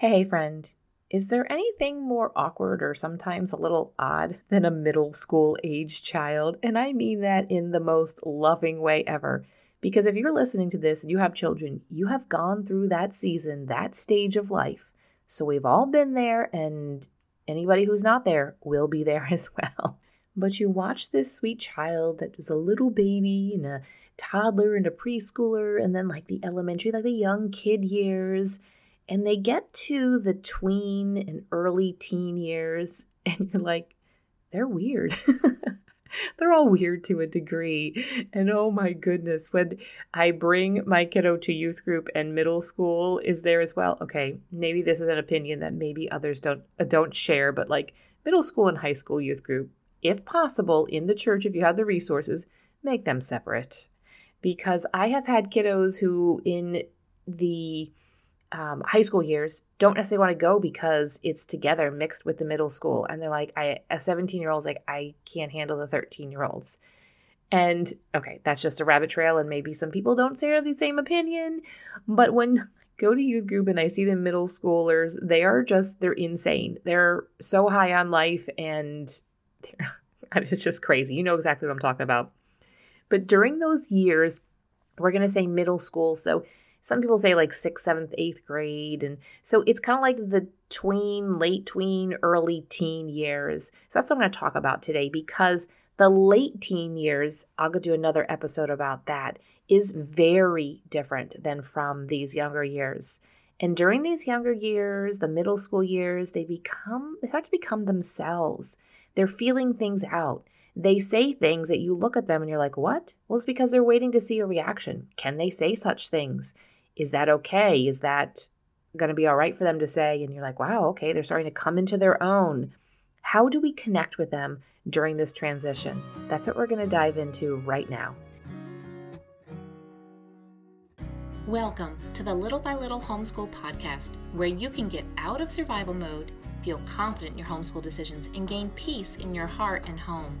Hey, friend, is there anything more awkward or sometimes a little odd than a middle school age child? And I mean that in the most loving way ever. Because if you're listening to this and you have children, you have gone through that season, that stage of life. So we've all been there, and anybody who's not there will be there as well. But you watch this sweet child that was a little baby and a toddler and a preschooler, and then like the elementary, like the young kid years. And they get to the tween and early teen years, and you're like, they're weird. they're all weird to a degree. And oh my goodness, when I bring my kiddo to youth group and middle school is there as well. Okay, maybe this is an opinion that maybe others don't uh, don't share, but like middle school and high school youth group, if possible, in the church if you have the resources, make them separate because I have had kiddos who, in the um, high school years, don't necessarily want to go because it's together mixed with the middle school. And they're like, I, a 17 year old's like, I can't handle the 13 year olds. And okay, that's just a rabbit trail. And maybe some people don't share the same opinion. But when go to youth group and I see the middle schoolers, they are just, they're insane. They're so high on life and it's just crazy. You know exactly what I'm talking about. But during those years, we're going to say middle school. So some people say like sixth, seventh, eighth grade. And so it's kind of like the tween, late tween, early teen years. So that's what I'm going to talk about today because the late teen years, I'll go do another episode about that, is very different than from these younger years. And during these younger years, the middle school years, they become, they start to become themselves. They're feeling things out they say things that you look at them and you're like, what? Well, it's because they're waiting to see a reaction. Can they say such things? Is that okay? Is that going to be all right for them to say? And you're like, wow, okay, they're starting to come into their own. How do we connect with them during this transition? That's what we're going to dive into right now. Welcome to the Little by Little Homeschool Podcast, where you can get out of survival mode, feel confident in your homeschool decisions, and gain peace in your heart and home.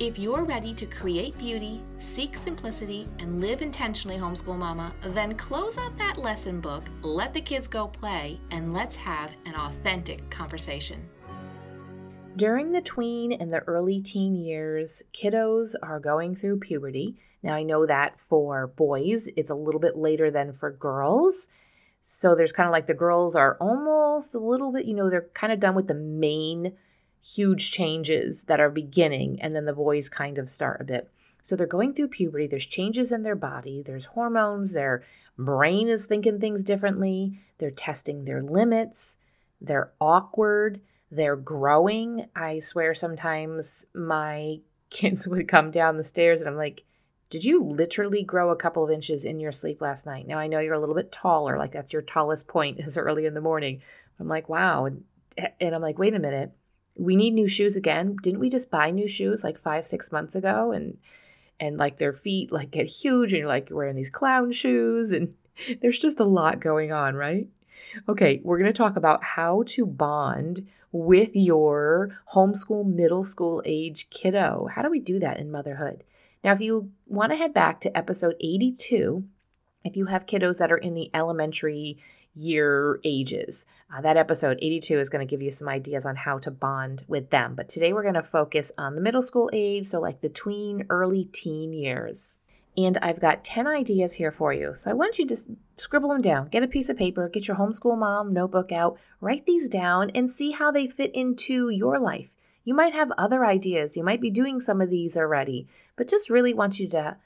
If you're ready to create beauty, seek simplicity, and live intentionally, homeschool mama, then close out that lesson book, let the kids go play, and let's have an authentic conversation. During the tween and the early teen years, kiddos are going through puberty. Now, I know that for boys, it's a little bit later than for girls. So there's kind of like the girls are almost a little bit, you know, they're kind of done with the main huge changes that are beginning, and then the boys kind of start a bit. So they're going through puberty, there's changes in their body, there's hormones, their brain is thinking things differently, they're testing their limits, they're awkward, they're growing. I swear sometimes my kids would come down the stairs and I'm like, did you literally grow a couple of inches in your sleep last night? Now I know you're a little bit taller, like that's your tallest point is early in the morning. I'm like, wow. And, I'm like, wait a minute we need new shoes again. Didn't we just buy new shoes like five, six months ago? And and like their feet like get huge and you're like wearing these clown shoes and there's just a lot going on, right? Okay, we're going to talk about how to bond with your homeschool middle school age kiddo. How do we do that in motherhood? Now, if you want to head back to episode 82, if you have kiddos that are in the elementary year ages. Uh, that episode 82 is going to give you some ideas on how to bond with them. But today we're going to focus on the middle school age, so like the tween, early teen years. And I've got 10 ideas here for you. So I want you to scribble them down. Get a piece of paper, get your homeschool mom notebook out, write these down, and see how they fit into your life. You might have other ideas. You might be doing some of these already, but just really want you to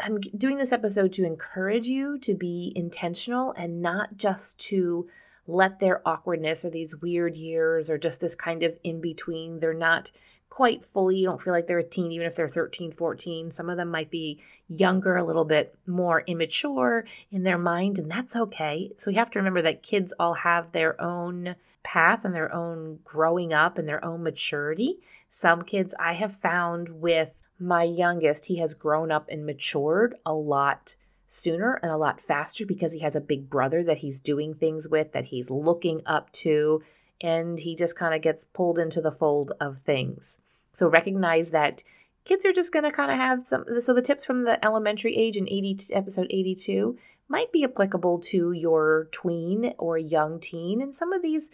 I'm doing this episode to encourage you to be intentional and not just to let their awkwardness or these weird years or just this kind of in between, they're not quite fully, you don't feel like they're a teen, even if they're 13, 14. Some of them might be younger, a little bit more immature in their mind, and that's okay. So you have to remember that kids all have their own path and their own growing up and their own maturity. Some kids I have found with My youngest, he has grown up and matured a lot sooner and a lot faster because he has a big brother that he's doing things with, that he's looking up to, and he just kind of gets pulled into the fold of things. So recognize that kids are just going to kind of have some. So the tips from the elementary age in 80 episode 82 might be applicable to your tween or young teen, and some of these.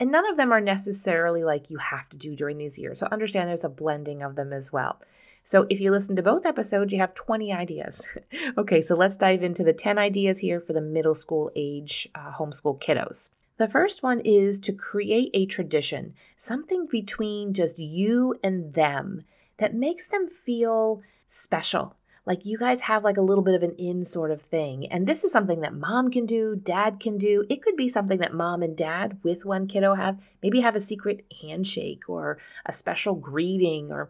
And none of them are necessarily like you have to do during these years. So understand there's a blending of them as well. So if you listen to both episodes, you have 20 ideas. okay, so let's dive into the 10 ideas here for the middle school age uh, homeschool kiddos. The first one is to create a tradition, something between just you and them that makes them feel special. Like you guys have like a little bit of an in sort of thing. And this is something that mom can do, dad can do. It could be something that mom and dad with one kiddo have. Maybe have a secret handshake or a special greeting or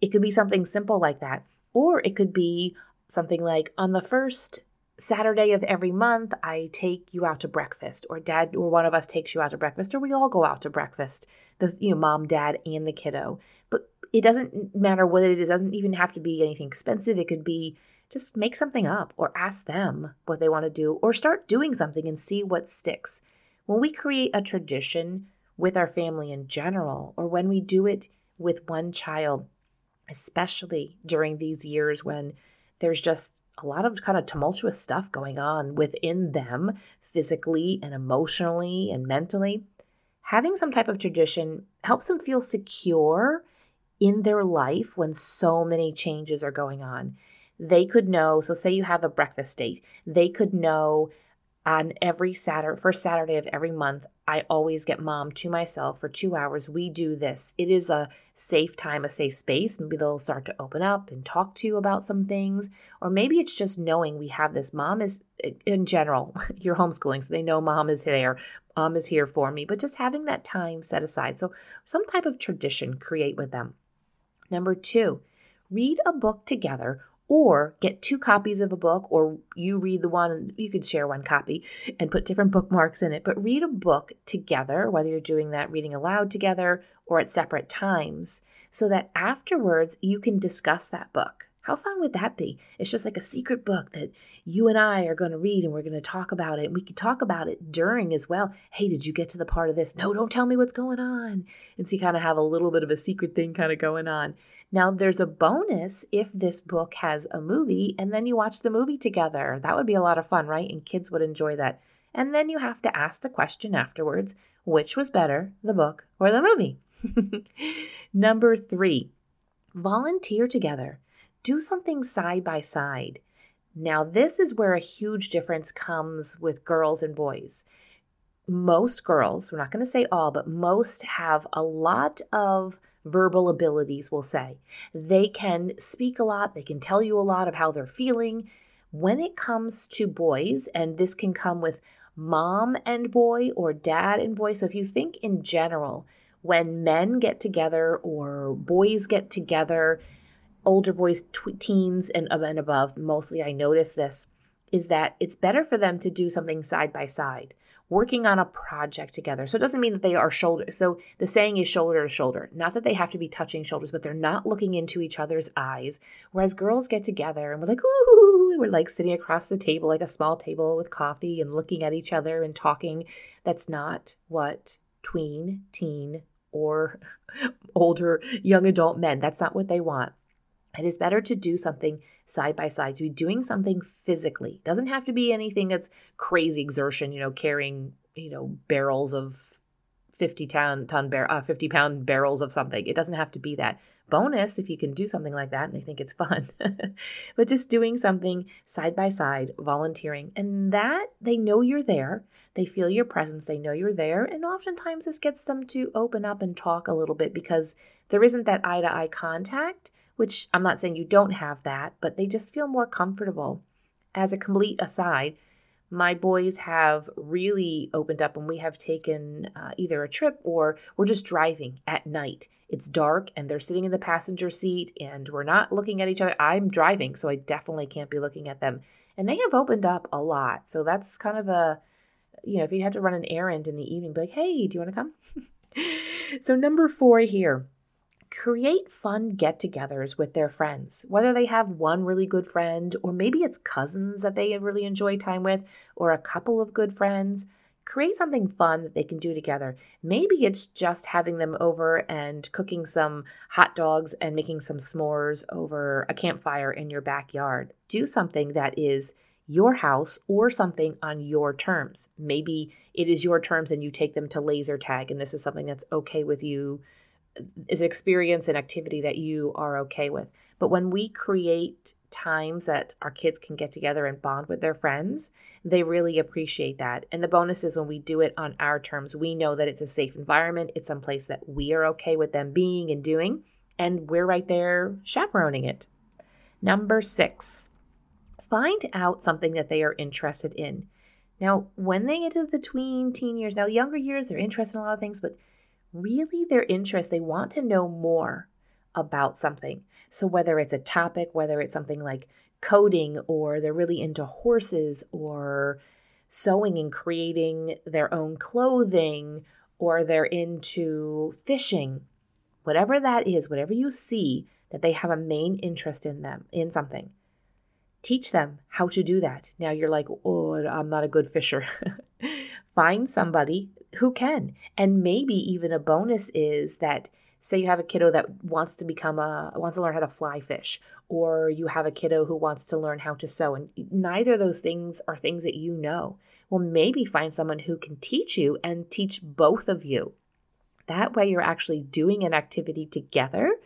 it could be something simple like that. Or it could be something like on the first Saturday of every month, I take you out to breakfast, or dad or one of us takes you out to breakfast, or we all go out to breakfast. The you know, mom, dad, and the kiddo. But it doesn't matter what it is, it doesn't even have to be anything expensive. It could be just make something up or ask them what they want to do, or start doing something and see what sticks. When we create a tradition with our family in general, or when we do it with one child, especially during these years when there's just a lot of kind of tumultuous stuff going on within them physically and emotionally and mentally. Having some type of tradition helps them feel secure in their life when so many changes are going on. They could know, so say you have a breakfast date, they could know on every Saturday, first Saturday of every month, I always get mom to myself for two hours. We do this. It is a safe time, a safe space. Maybe they'll start to open up and talk to you about some things. Or maybe it's just knowing we have this. Mom is, in general, you're homeschooling, so they know mom is there. Mom is here for me. But just having that time set aside. So, some type of tradition create with them. Number two, read a book together or get two copies of a book or you read the one you could share one copy and put different bookmarks in it but read a book together whether you're doing that reading aloud together or at separate times so that afterwards you can discuss that book how fun would that be it's just like a secret book that you and i are going to read and we're going to talk about it and we could talk about it during as well hey did you get to the part of this no don't tell me what's going on and so you kind of have a little bit of a secret thing kind of going on now, there's a bonus if this book has a movie and then you watch the movie together. That would be a lot of fun, right? And kids would enjoy that. And then you have to ask the question afterwards which was better, the book or the movie? Number three, volunteer together. Do something side by side. Now, this is where a huge difference comes with girls and boys. Most girls, we're not going to say all, but most have a lot of verbal abilities, we'll say. They can speak a lot, they can tell you a lot of how they're feeling. When it comes to boys, and this can come with mom and boy or dad and boy, so if you think in general, when men get together or boys get together, older boys, tw- teens, and, and above, mostly I notice this, is that it's better for them to do something side by side working on a project together. So it doesn't mean that they are shoulder. So the saying is shoulder to shoulder. Not that they have to be touching shoulders, but they're not looking into each other's eyes. Whereas girls get together and we're like, ooh, we're like sitting across the table, like a small table with coffee and looking at each other and talking. That's not what tween, teen, or older young adult men, that's not what they want. It is better to do something side by side, to be doing something physically. It doesn't have to be anything that's crazy exertion, you know, carrying, you know, barrels of 50 ton, ton bar- uh, 50 pound barrels of something. It doesn't have to be that. Bonus if you can do something like that and they think it's fun. but just doing something side by side, volunteering, and that they know you're there. They feel your presence, they know you're there, and oftentimes this gets them to open up and talk a little bit because there isn't that eye to eye contact which I'm not saying you don't have that, but they just feel more comfortable. As a complete aside, my boys have really opened up when we have taken uh, either a trip or we're just driving at night. It's dark and they're sitting in the passenger seat and we're not looking at each other. I'm driving, so I definitely can't be looking at them. And they have opened up a lot. So that's kind of a, you know, if you have to run an errand in the evening, be like, hey, do you want to come? so, number four here create fun get togethers with their friends, whether they have one really good friend, or maybe it's cousins that they really enjoy time with, or a couple of good friends. Create something fun that they can do together. Maybe it's just having them over and cooking some hot dogs and making some s'mores over a campfire in your backyard. Do something that is your house or something on your terms. Maybe it is your terms and you take them to laser tag, and this is something that's okay with you is experience and activity that you are okay with. But when we create times that our kids can get together and bond with their friends, they really appreciate that. And the bonus is when we do it on our terms, we know that it's a safe environment, it's some place that we are okay with them being and doing, and we're right there chaperoning it. Number six, find out something that they are interested in. Now, when they get to the tween teen years, now younger years, they're interested in a lot of things, but really their interest. They want to know more about something. So, whether it's a topic, whether it's something like coding, or they're really into horses, or sewing and creating their own clothing, or they're into fishing, whatever that is, whatever you see that they have a main interest in them, in something, teach them how to do that. Now you're like, oh, I'm not a good fisher. Find somebody who can. And maybe even a bonus is that say you have a kiddo that wants to become a wants to learn how to fly fish or you have a kiddo who wants to learn how to sew and neither of those things are things that you know. Well maybe find someone who can teach you and teach both of you. That way you're actually doing an activity together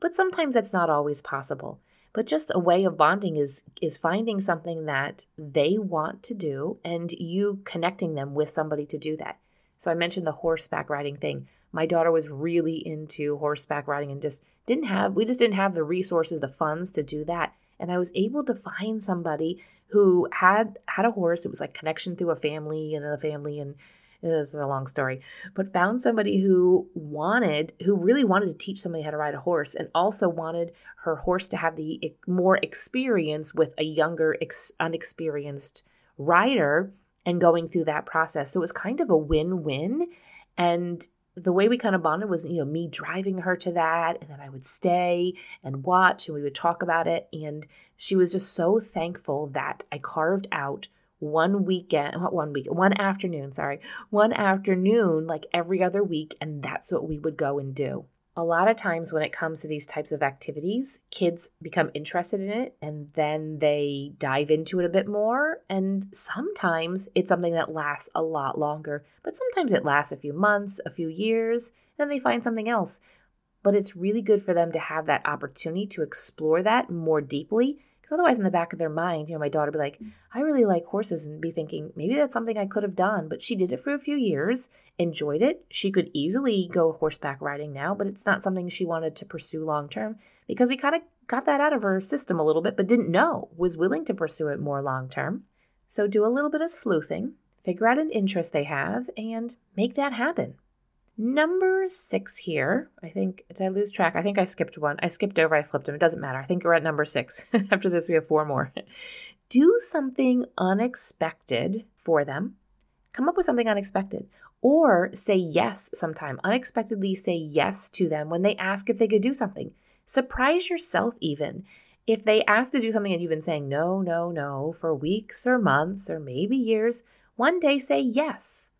but sometimes that's not always possible. But just a way of bonding is is finding something that they want to do and you connecting them with somebody to do that so I mentioned the horseback riding thing. My daughter was really into horseback riding and just didn't have, we just didn't have the resources, the funds to do that. And I was able to find somebody who had had a horse. It was like connection through a family and a family and this is a long story, but found somebody who wanted, who really wanted to teach somebody how to ride a horse and also wanted her horse to have the more experience with a younger, ex- unexperienced rider and going through that process. So it was kind of a win win. And the way we kind of bonded was, you know, me driving her to that, and then I would stay and watch, and we would talk about it. And she was just so thankful that I carved out one weekend, one week, one afternoon, sorry, one afternoon, like every other week, and that's what we would go and do a lot of times when it comes to these types of activities, kids become interested in it and then they dive into it a bit more. And sometimes it's something that lasts a lot longer, but sometimes it lasts a few months, a few years, then they find something else. But it's really good for them to have that opportunity to explore that more deeply otherwise, in the back of their mind, you know, my daughter would be like, mm. I really like horses, and be thinking, maybe that's something I could have done. But she did it for a few years, enjoyed it. She could easily go horseback riding now, but it's not something she wanted to pursue long term because we kind of got that out of her system a little bit, but didn't know, was willing to pursue it more long term. So do a little bit of sleuthing, figure out an interest they have, and make that happen. Number six here, I think, did I lose track? I think I skipped one. I skipped over, I flipped them. It doesn't matter. I think we're at number six. After this, we have four more. Do something unexpected for them. Come up with something unexpected. Or say yes sometime. Unexpectedly say yes to them when they ask if they could do something. Surprise yourself, even. If they ask to do something and you've been saying no, no, no for weeks or months or maybe years, one day say yes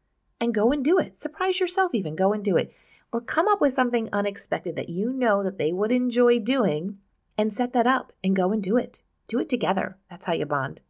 and go and do it. Surprise yourself, even go and do it. Or come up with something unexpected that you know that they would enjoy doing and set that up and go and do it. Do it together. That's how you bond.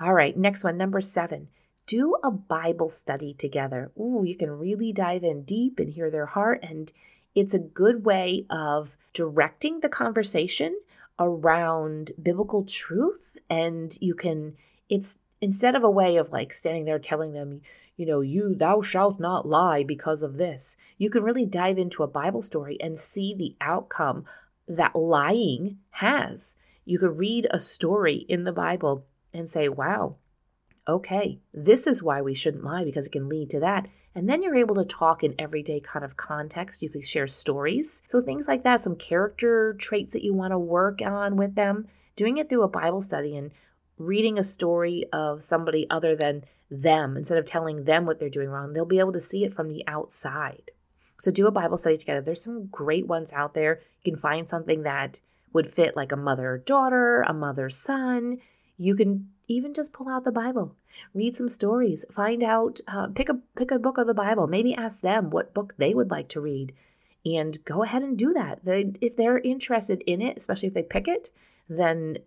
All right, next one, number seven. Do a Bible study together. Ooh, you can really dive in deep and hear their heart. And it's a good way of directing the conversation around biblical truth. And you can, it's instead of a way of like standing there telling them, you know, you, thou shalt not lie because of this. You can really dive into a Bible story and see the outcome that lying has. You could read a story in the Bible and say, wow, okay, this is why we shouldn't lie because it can lead to that. And then you're able to talk in everyday kind of context. You could share stories. So things like that, some character traits that you want to work on with them, doing it through a Bible study and reading a story of somebody other than them instead of telling them what they're doing wrong. They'll be able to see it from the outside. So do a Bible study together. There's some great ones out there. You can find something that would fit like a mother daughter, a mother son. You can even just pull out the Bible, read some stories, find out, uh, pick a pick a book of the Bible. Maybe ask them what book they would like to read, and go ahead and do that. They, if they're interested in it, especially if they pick it, then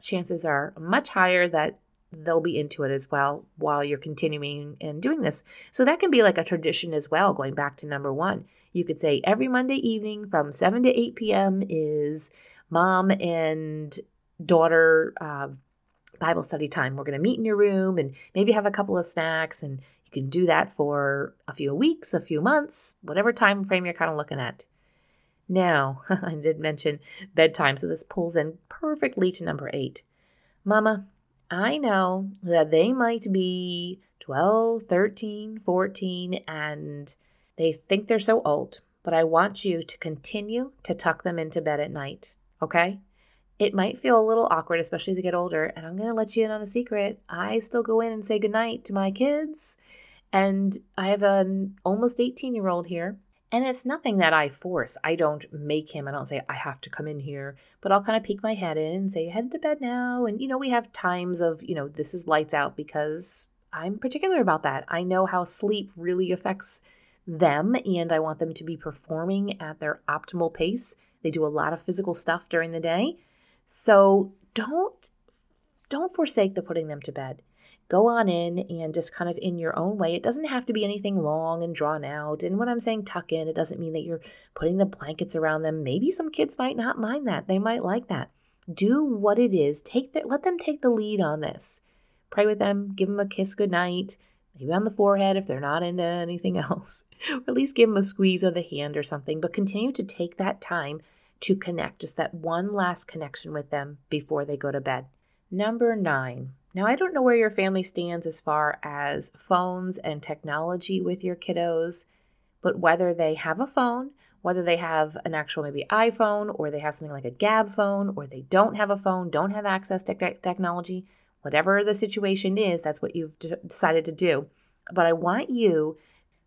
chances are much higher that they'll be into it as well while you're continuing and doing this. So that can be like a tradition as well, going back to number one. You could say every Monday evening from 7 to 8 p.m. is mom and daughter uh, Bible study time. We're going to meet in your room and maybe have a couple of snacks, and you can do that for a few weeks, a few months, whatever time frame you're kind of looking at. Now, I did mention bedtime, so this pulls in perfectly to number eight. Mama, I know that they might be 12, 13, 14, and they think they're so old, but I want you to continue to tuck them into bed at night, okay? It might feel a little awkward, especially as they get older, and I'm to let you in on a secret. I still go in and say goodnight to my kids, and I have an almost 18 year old here and it's nothing that I force. I don't make him. I don't say, I have to come in here. But I'll kind of peek my head in and say, head to bed now. And, you know, we have times of, you know, this is lights out because I'm particular about that. I know how sleep really affects them and I want them to be performing at their optimal pace. They do a lot of physical stuff during the day. So don't don't forsake the putting them to bed go on in and just kind of in your own way. It doesn't have to be anything long and drawn out. And when I'm saying tuck in, it doesn't mean that you're putting the blankets around them. Maybe some kids might not mind that. They might like that. Do what it is. Take the, let them take the lead on this. Pray with them, give them a kiss goodnight, maybe on the forehead if they're not into anything else, or at least give them a squeeze of the hand or something. But continue to take that time to connect, just that one last connection with them before they go to bed. Number nine, now, I don't know where your family stands as far as phones and technology with your kiddos, but whether they have a phone, whether they have an actual maybe iPhone or they have something like a Gabb phone or they don't have a phone, don't have access to technology, whatever the situation is, that's what you've decided to do. But I want you,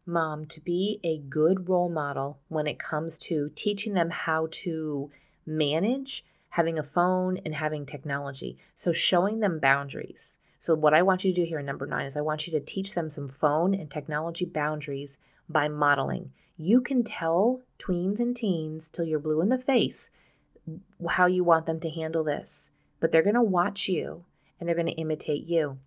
mom, to be a good role model when it comes to teaching them how to manage having a phone and having technology. So showing them boundaries. So what I want you to do here, in number nine, is I want you to teach them some phone and technology boundaries by modeling. You can tell tweens and teens till you're blue in the face how you want them to handle this, but they're going to watch you and they're going to imitate you.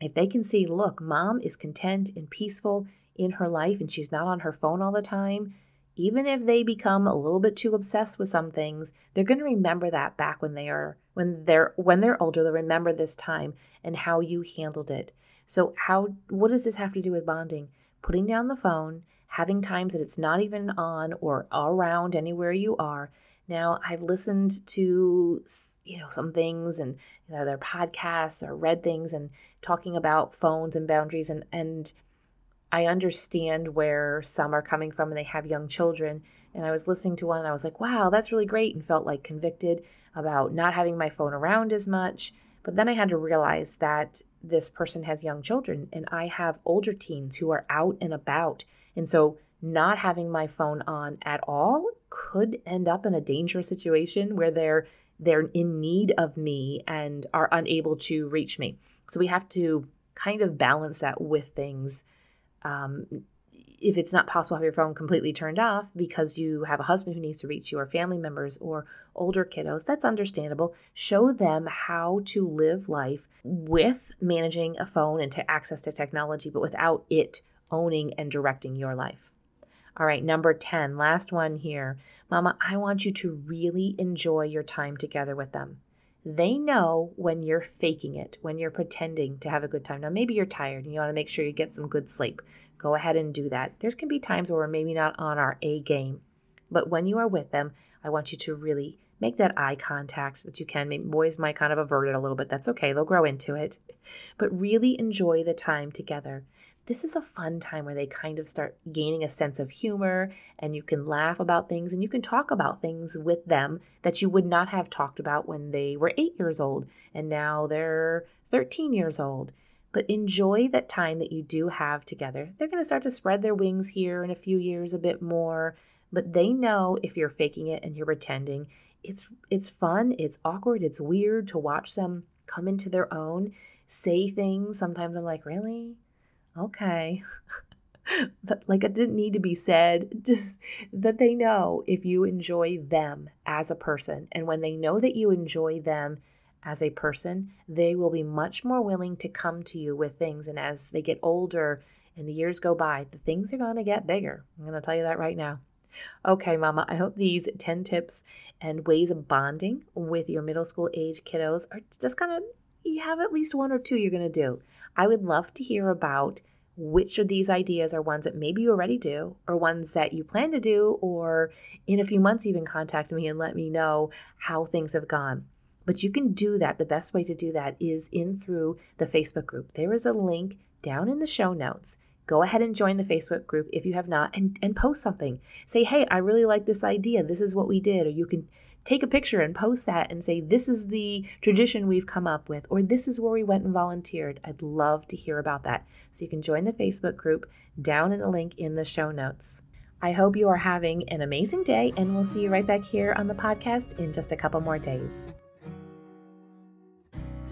If they can see, look, mom is content and peaceful in her life and she's not on her phone all the time, even if they become a little bit too obsessed with some things they're going to remember that back when they are when they're when they're older they'll remember this time and how you handled it. So how what does this have to do with bonding? Putting down the phone having times that it's not even on or around anywhere you are. Now i've listened to you know some things and you know, their podcasts or read things and talking about phones and boundaries and and I understand where some are coming from and they have young children. And I was listening to one and I was like, wow, that's really great, and felt like convicted about not having my phone around as much. But then I had to realize that this person has young children and I have older teens who are out and about. And so not having my phone on at all could end up in a dangerous situation where they're they're in need of me and are unable to reach me. So we have to kind of balance that with things um, if it's not possible to have your phone completely turned off because you have a husband who needs to reach you or family members or older kiddos, that's understandable. Show them how to live life with managing a phone and to access to technology, but without it owning and directing your life. All right, number 10, last one here. Mama, I want you to really enjoy your time together with them. They know when you're faking it, when you're pretending to have a good time. Now, maybe you're tired and you want to make sure you get some good sleep. Go ahead and do that. There's can be times where we're maybe not on our A game, but when you are with them, I want you to really make that eye contact that you can. Maybe boys might kind of avert it a little bit. That's okay, they'll grow into it. But really enjoy the time together this is a fun time where they kind of start gaining a sense of humor and you can laugh about things and you can talk about things with them that you would not have talked about when they were eight years old and now they're 13 years old. But enjoy that time that you do have together. They're going to start to spread their wings here in a few years a bit more, but they know if you're faking it and you're pretending, it's it's fun, it's awkward, it's weird to watch them come into their own, say things. Sometimes I'm like, "Really? Okay." like it didn't need to be said. Just that they know if you enjoy them as a person and when they know that you enjoy them as a person they will be much more willing to come to you with things and as they get older and the years go by the things are going to get bigger. I'm going to tell you that right now. Okay mama i hope these 10 tips and ways of bonding with your middle school age kiddos are just kind of you have at least one or two you're going to do i would love to hear about which of these ideas are ones that maybe you already do, or ones that you plan to do, or in a few months, even contact me and let me know how things have gone. But you can do that. The best way to do that is in through the Facebook group. There is a link down in the show notes. Go ahead and join the Facebook group if you have not and, and post something. Say, hey, I really like this idea. This is what we did. Or you can take a picture and post that and say, This is the tradition we've come up with, or this is where we went and volunteered. I'd love to hear about that. So you can join the Facebook group down in the link in the show notes. I hope you are having an amazing day, and we'll see you right back here on the podcast in just a couple more days.